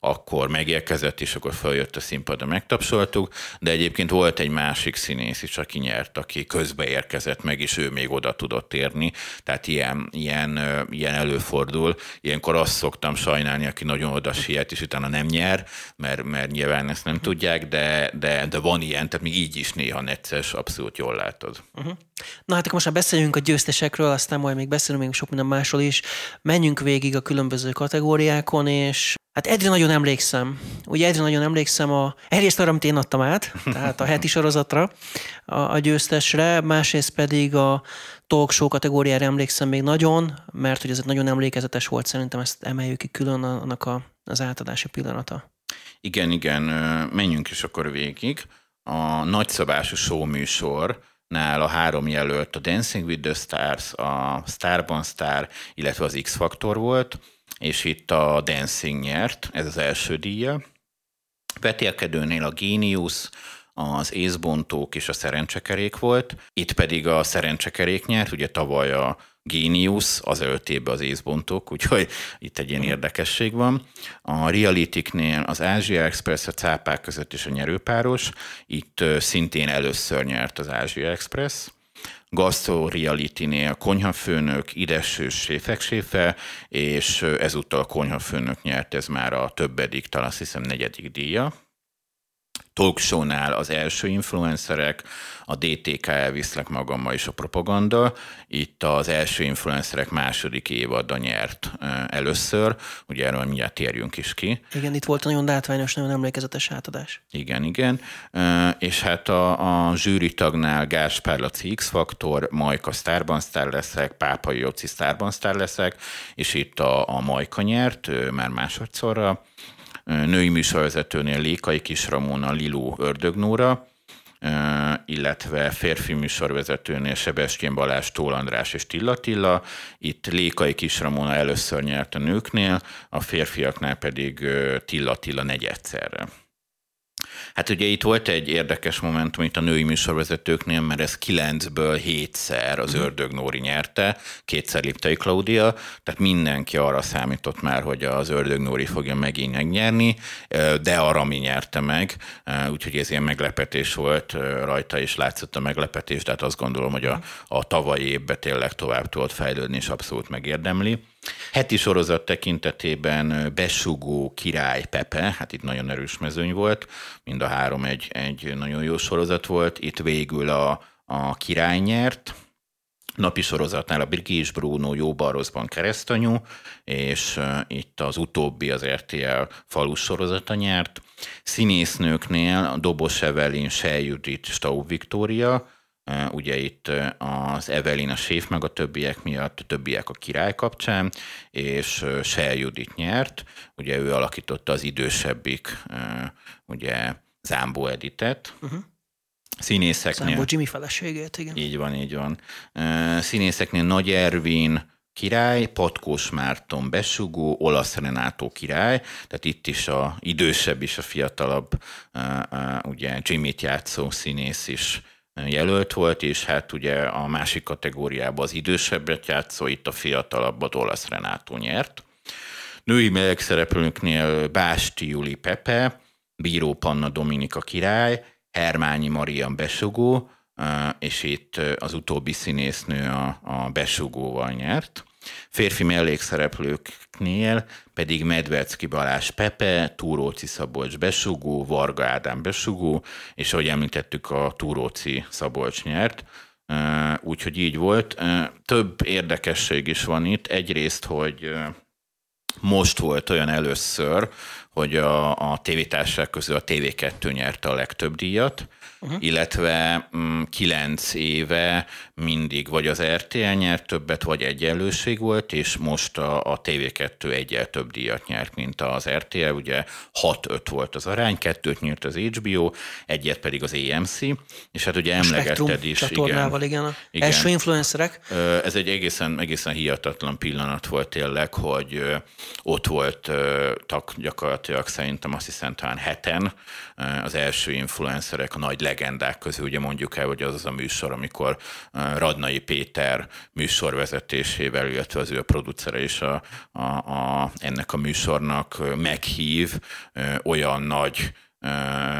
akkor megérkezett, és akkor följött a színpadra, megtapsoltuk, de egyébként volt egy másik színész is, aki nyert, aki közbe érkezett meg, és ő még oda tudott érni, tehát ilyen, ilyen, ilyen előfordul. Ilyenkor azt szoktam sajnálni, aki nagyon oda siet, és utána nem nyer, mert, mert nyilván ezt nem tudják, de, de, de van ilyen, tehát még így is néha necces, abszolút jól látod. Na hát akkor most már beszéljünk a győztesekről, aztán majd még beszélünk még sok minden másról is. Menjünk végig a különböző kategóriákon, és hát egyre nagyon emlékszem. Ugye egyre nagyon emlékszem a, egyrészt arra, amit én adtam át, tehát a heti sorozatra a, a győztesre, másrészt pedig a talk show kategóriára emlékszem még nagyon, mert hogy ez nagyon emlékezetes volt, szerintem ezt emeljük ki külön annak a, az átadási pillanata. Igen, igen, menjünk is akkor végig. A nagyszabású show műsornál a három jelölt a Dancing with the Stars, a Starban Star, illetve az X-Factor volt, és itt a Dancing nyert, ez az első díja. Vetélkedőnél a Genius, az észbontók és a szerencsekerék volt, itt pedig a szerencsekerék nyert, ugye tavaly a Genius, az előttében az észbontók, úgyhogy itt egy ilyen érdekesség van. A Realitiknél az Ázsia Express, a cápák között is a nyerőpáros, itt szintén először nyert az Ázsia Express. Gastro Reality-nél konyhafőnök, idesős séfekséfe, és ö, ezúttal a konyhafőnök nyert, ez már a többedik, talán azt hiszem negyedik díja talkshownál az első influencerek, a DTK elviszlek magammal is a propaganda. Itt az első influencerek második évada nyert először, ugye erről mindjárt térjünk is ki. Igen, itt volt a nagyon látványos, nagyon emlékezetes átadás. Igen, igen. És hát a, a zsűri tagnál Gáspár Laci X-Faktor, Majka Starban Star leszek, Pápai Jóci Starban Star leszek, és itt a, a Majka nyert, már másodszorra. Női műsorvezetőnél Lékai Kis Ramona, Liló Ördögnóra, illetve férfi műsorvezetőnél Sebestyén Balázs, Tól András és Tilla Tilla. Itt Lékai Kis Ramona először nyert a nőknél, a férfiaknál pedig ö, Tilla Tilla negyedszerre. Hát ugye itt volt egy érdekes momentum itt a női műsorvezetőknél, mert ez kilencből hétszer az Ördög Nóri nyerte, kétszer Liptai Klaudia, tehát mindenki arra számított már, hogy az Ördög Nóri fogja megint megnyerni, de arra mi nyerte meg, úgyhogy ez ilyen meglepetés volt rajta, és látszott a meglepetés, de hát azt gondolom, hogy a, a tavalyi évben tényleg tovább tudott fejlődni, és abszolút megérdemli. Heti sorozat tekintetében besugó király Pepe, hát itt nagyon erős mezőny volt, mind a három egy, egy nagyon jó sorozat volt, itt végül a, a király nyert, napi sorozatnál a Brigés Bruno jóban rosszban keresztanyú, és itt az utóbbi az RTL falus sorozata nyert. Színésznőknél a Dobos Evelyn, Sej Judit, Staub Viktória, Uh, ugye itt az Evelyn a séf meg a többiek miatt, a többiek a király kapcsán, és Sej Judit nyert, ugye ő alakította az idősebbik, ugye Zámbó Editet. Uh-huh. Színészeknél... Számból Jimmy feleségét, igen. Így van, így van. Színészeknél Nagy Ervin király, Patkós Márton besugó, Olasz Renátó király, tehát itt is a idősebb és a fiatalabb, ugye Jimmy-t játszó színész is jelölt volt, és hát ugye a másik kategóriában az idősebbet játszó, itt a fiatalabbat Olasz Renátó nyert. Női mellékszereplőknél Básti Juli Pepe, Bíró Panna Dominika király, Hermányi Marian besugó, és itt az utóbbi színésznő a, a besugóval nyert. Férfi mellékszereplőknél pedig Medvecki Balázs Pepe, Túróci Szabolcs besugó, Varga Ádám besugó, és ahogy említettük, a Túróci Szabolcs nyert. Úgyhogy így volt. Több érdekesség is van itt. Egyrészt, hogy most volt olyan először, hogy a, a tévétársaság közül a TV2 nyerte a legtöbb díjat, uh-huh. illetve mm, kilenc éve mindig vagy az RTL nyert többet, vagy egyenlőség volt, és most a, a TV2 egyel több díjat nyert, mint az RTL, ugye 6-5 volt az arány, kettőt nyert az HBO, egyet pedig az AMC, és hát ugye emlegetted is. csatornával, igen. igen. igen. Első influencerek. Ez egy egészen, egészen hihetetlen pillanat volt tényleg, hogy ott voltak gyakorlatilag szerintem azt hiszem talán heten az első influencerek, a nagy legendák közül, ugye mondjuk el, hogy az az a műsor, amikor Radnai Péter műsorvezetésével, illetve az ő a producere is a, a, a, ennek a műsornak meghív olyan nagy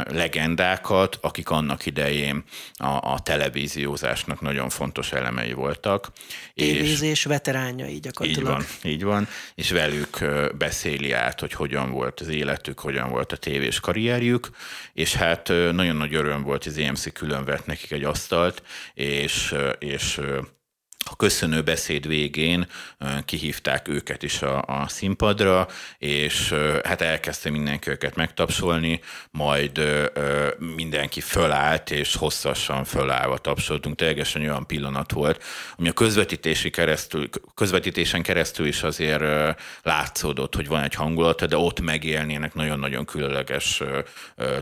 legendákat, akik annak idején a, a televíziózásnak nagyon fontos elemei voltak. Tévézés veteránjai gyakorlatilag. Így van, így van, és velük beszéli át, hogy hogyan volt az életük, hogyan volt a tévés karrierjük, és hát nagyon nagy öröm volt, az EMC külön vett nekik egy asztalt, és, és a köszönő beszéd végén kihívták őket is a, a színpadra, és hát elkezdte mindenki őket megtapsolni, majd mindenki fölállt, és hosszasan fölállva tapsoltunk. Teljesen olyan pillanat volt, ami a közvetítési keresztül, közvetítésen keresztül is azért látszódott, hogy van egy hangulata, de ott megélnének nagyon-nagyon különleges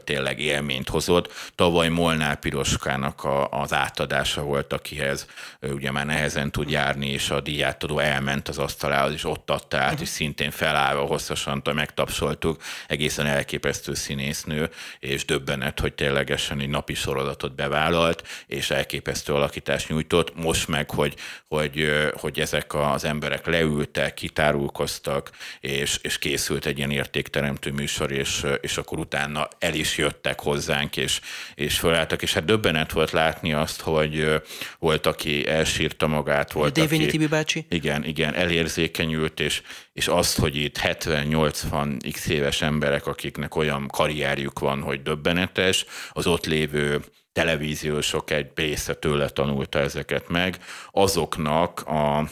tényleg élményt hozott. Tavaly Molnár Piroskának a, az átadása volt, akihez ugye már nehez nehezen tud járni, és a díjátadó elment az asztalához, és ott adta át, és szintén felállva hosszasan megtapsoltuk. Egészen elképesztő színésznő, és döbbenet, hogy ténylegesen egy napi sorozatot bevállalt, és elképesztő alakítást nyújtott. Most meg, hogy, hogy, hogy ezek az emberek leültek, kitárulkoztak, és, és készült egy ilyen értékteremtő műsor, és, és akkor utána el is jöttek hozzánk, és, és fölálltak, és hát döbbenet volt látni azt, hogy volt, aki elsírta magát, magát volt. Dévényi Tibi bácsi. Igen, igen, elérzékenyült, és, és azt, hogy itt 70-80 x éves emberek, akiknek olyan karrierjük van, hogy döbbenetes, az ott lévő televíziósok egy része tőle tanulta ezeket meg, azoknak a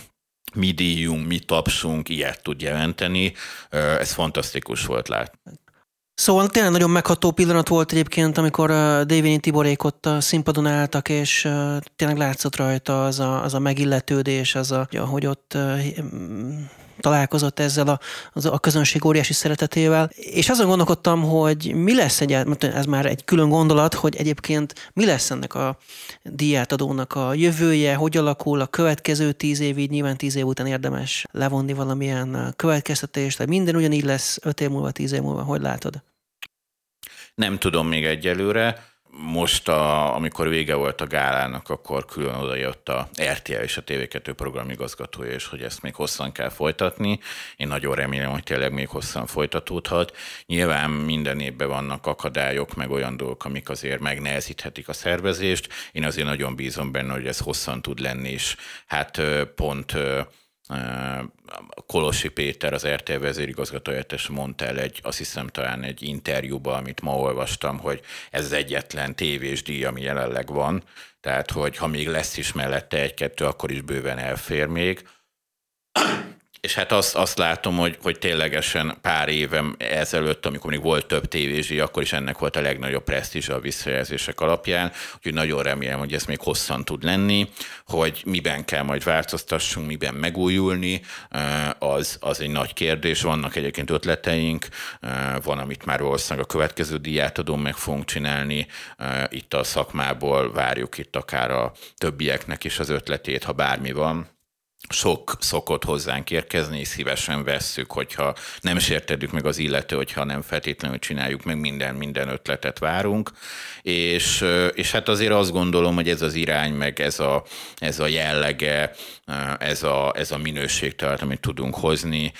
mi díjunk, mi tapsunk ilyet tud jelenteni. Ez fantasztikus volt látni. Szóval tényleg nagyon megható pillanat volt egyébként, amikor uh, Dévényi Tiborék ott a színpadon álltak, és tényleg látszott rajta az a, az a megilletődés, az a, hogy ott találkozott ezzel a, az a közönség óriási szeretetével, és azon gondolkodtam, hogy mi lesz egyáltalán, ez már egy külön gondolat, hogy egyébként mi lesz ennek a diátadónak a jövője, hogy alakul a következő tíz év, így nyilván tíz év után érdemes levonni valamilyen következtetést, tehát minden ugyanígy lesz öt év múlva, tíz év múlva, hogy látod? Nem tudom még egyelőre. Most, a, amikor vége volt a gálának, akkor külön oda jött a RTL és a TV2 programigazgatója, és hogy ezt még hosszan kell folytatni. Én nagyon remélem, hogy tényleg még hosszan folytatódhat. Nyilván minden évben vannak akadályok, meg olyan dolgok, amik azért megnehezíthetik a szervezést. Én azért nagyon bízom benne, hogy ez hosszan tud lenni, és hát pont Kolosi Péter, az RTL vezérigazgatóhelyettes mondta el egy, azt hiszem talán egy interjúban, amit ma olvastam, hogy ez az egyetlen tévés díj, ami jelenleg van, tehát hogy ha még lesz is mellette egy-kettő, akkor is bőven elfér még. És hát azt, azt látom, hogy, hogy ténylegesen pár évem ezelőtt, amikor még volt több tévézsi, akkor is ennek volt a legnagyobb presztízs a visszajelzések alapján, úgyhogy nagyon remélem, hogy ez még hosszan tud lenni, hogy miben kell majd változtassunk, miben megújulni, eh, az, az egy nagy kérdés. Vannak egyébként ötleteink, eh, van, amit már valószínűleg a következő díjátadón meg fogunk csinálni, eh, itt a szakmából várjuk itt akár a többieknek is az ötletét, ha bármi van sok szokott hozzánk érkezni, és szívesen vesszük, hogyha nem sértedük meg az illető, hogyha nem feltétlenül csináljuk meg, minden, minden ötletet várunk. És, és hát azért azt gondolom, hogy ez az irány, meg ez a, ez a jellege, ez a, ez a minőség, tehát amit tudunk hozni,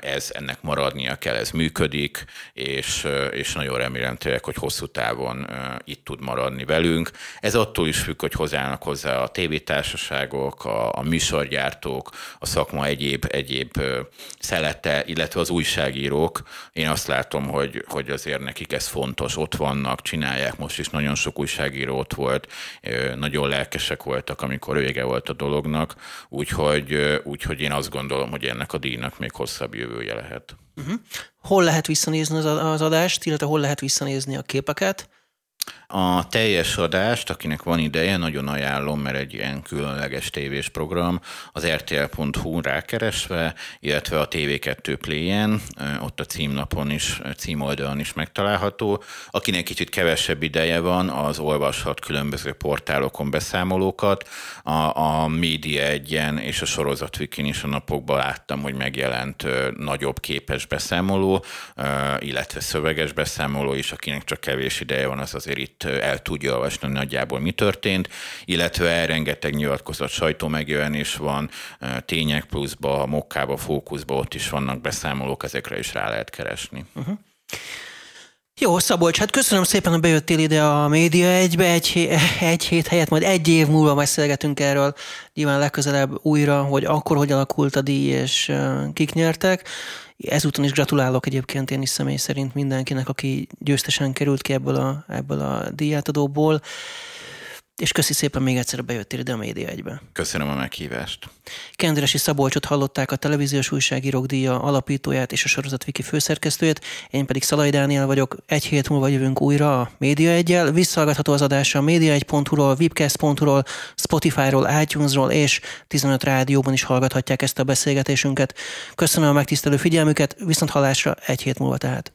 ez ennek maradnia kell, ez működik, és, és nagyon remélem tényleg, hogy hosszú távon itt tud maradni velünk. Ez attól is függ, hogy hozzáállnak hozzá a tévétársaságok, a, a műsorgyár, gyártók, a szakma egyéb, egyéb szelete, illetve az újságírók. Én azt látom, hogy, hogy azért nekik ez fontos, ott vannak, csinálják, most is nagyon sok újságíró ott volt, nagyon lelkesek voltak, amikor vége volt a dolognak, úgyhogy, úgyhogy én azt gondolom, hogy ennek a díjnak még hosszabb jövője lehet. Uh-huh. Hol lehet visszanézni az adást, illetve hol lehet visszanézni a képeket? A teljes adást, akinek van ideje, nagyon ajánlom, mert egy ilyen különleges tévés program, az rtl.hu rákeresve, illetve a TV2 Play-en, ott a címnapon is, címoldalon is megtalálható. Akinek kicsit kevesebb ideje van, az olvashat különböző portálokon beszámolókat. A, a Média egyen és a sorozat Wikin is a napokban láttam, hogy megjelent nagyobb képes beszámoló, illetve szöveges beszámoló is, akinek csak kevés ideje van, az azért itt el tudja olvasni nagyjából mi történt, illetve rengeteg nyilatkozat sajtó megjelenés van, tények pluszba, mokkába, fókuszba, ott is vannak beszámolók, ezekre is rá lehet keresni. Uh-huh. Jó, Szabolcs, hát köszönöm szépen, hogy bejöttél ide a Média egybe, egy, <laughs> egy hét helyett, majd egy év múlva beszélgetünk erről, nyilván legközelebb újra, hogy akkor hogy alakult a díj, és kik nyertek. Ezúton is gratulálok egyébként én is személy szerint mindenkinek, aki győztesen került ki ebből a, ebből a díjátadóból. És köszi szépen még egyszer, bejöttél ide a Média egybe. Köszönöm a meghívást. Kendresi Szabolcsot hallották a televíziós újságírók díja alapítóját és a sorozat Viki főszerkesztőjét, én pedig Szalai Dániel vagyok. Egy hét múlva jövünk újra a Média egyel. Visszahallgatható az adása a média1.hu-ról, webcast.hu-ról, Spotify-ról, iTunes-ról és 15 rádióban is hallgathatják ezt a beszélgetésünket. Köszönöm a megtisztelő figyelmüket, viszont hallásra egy hét múlva tehát.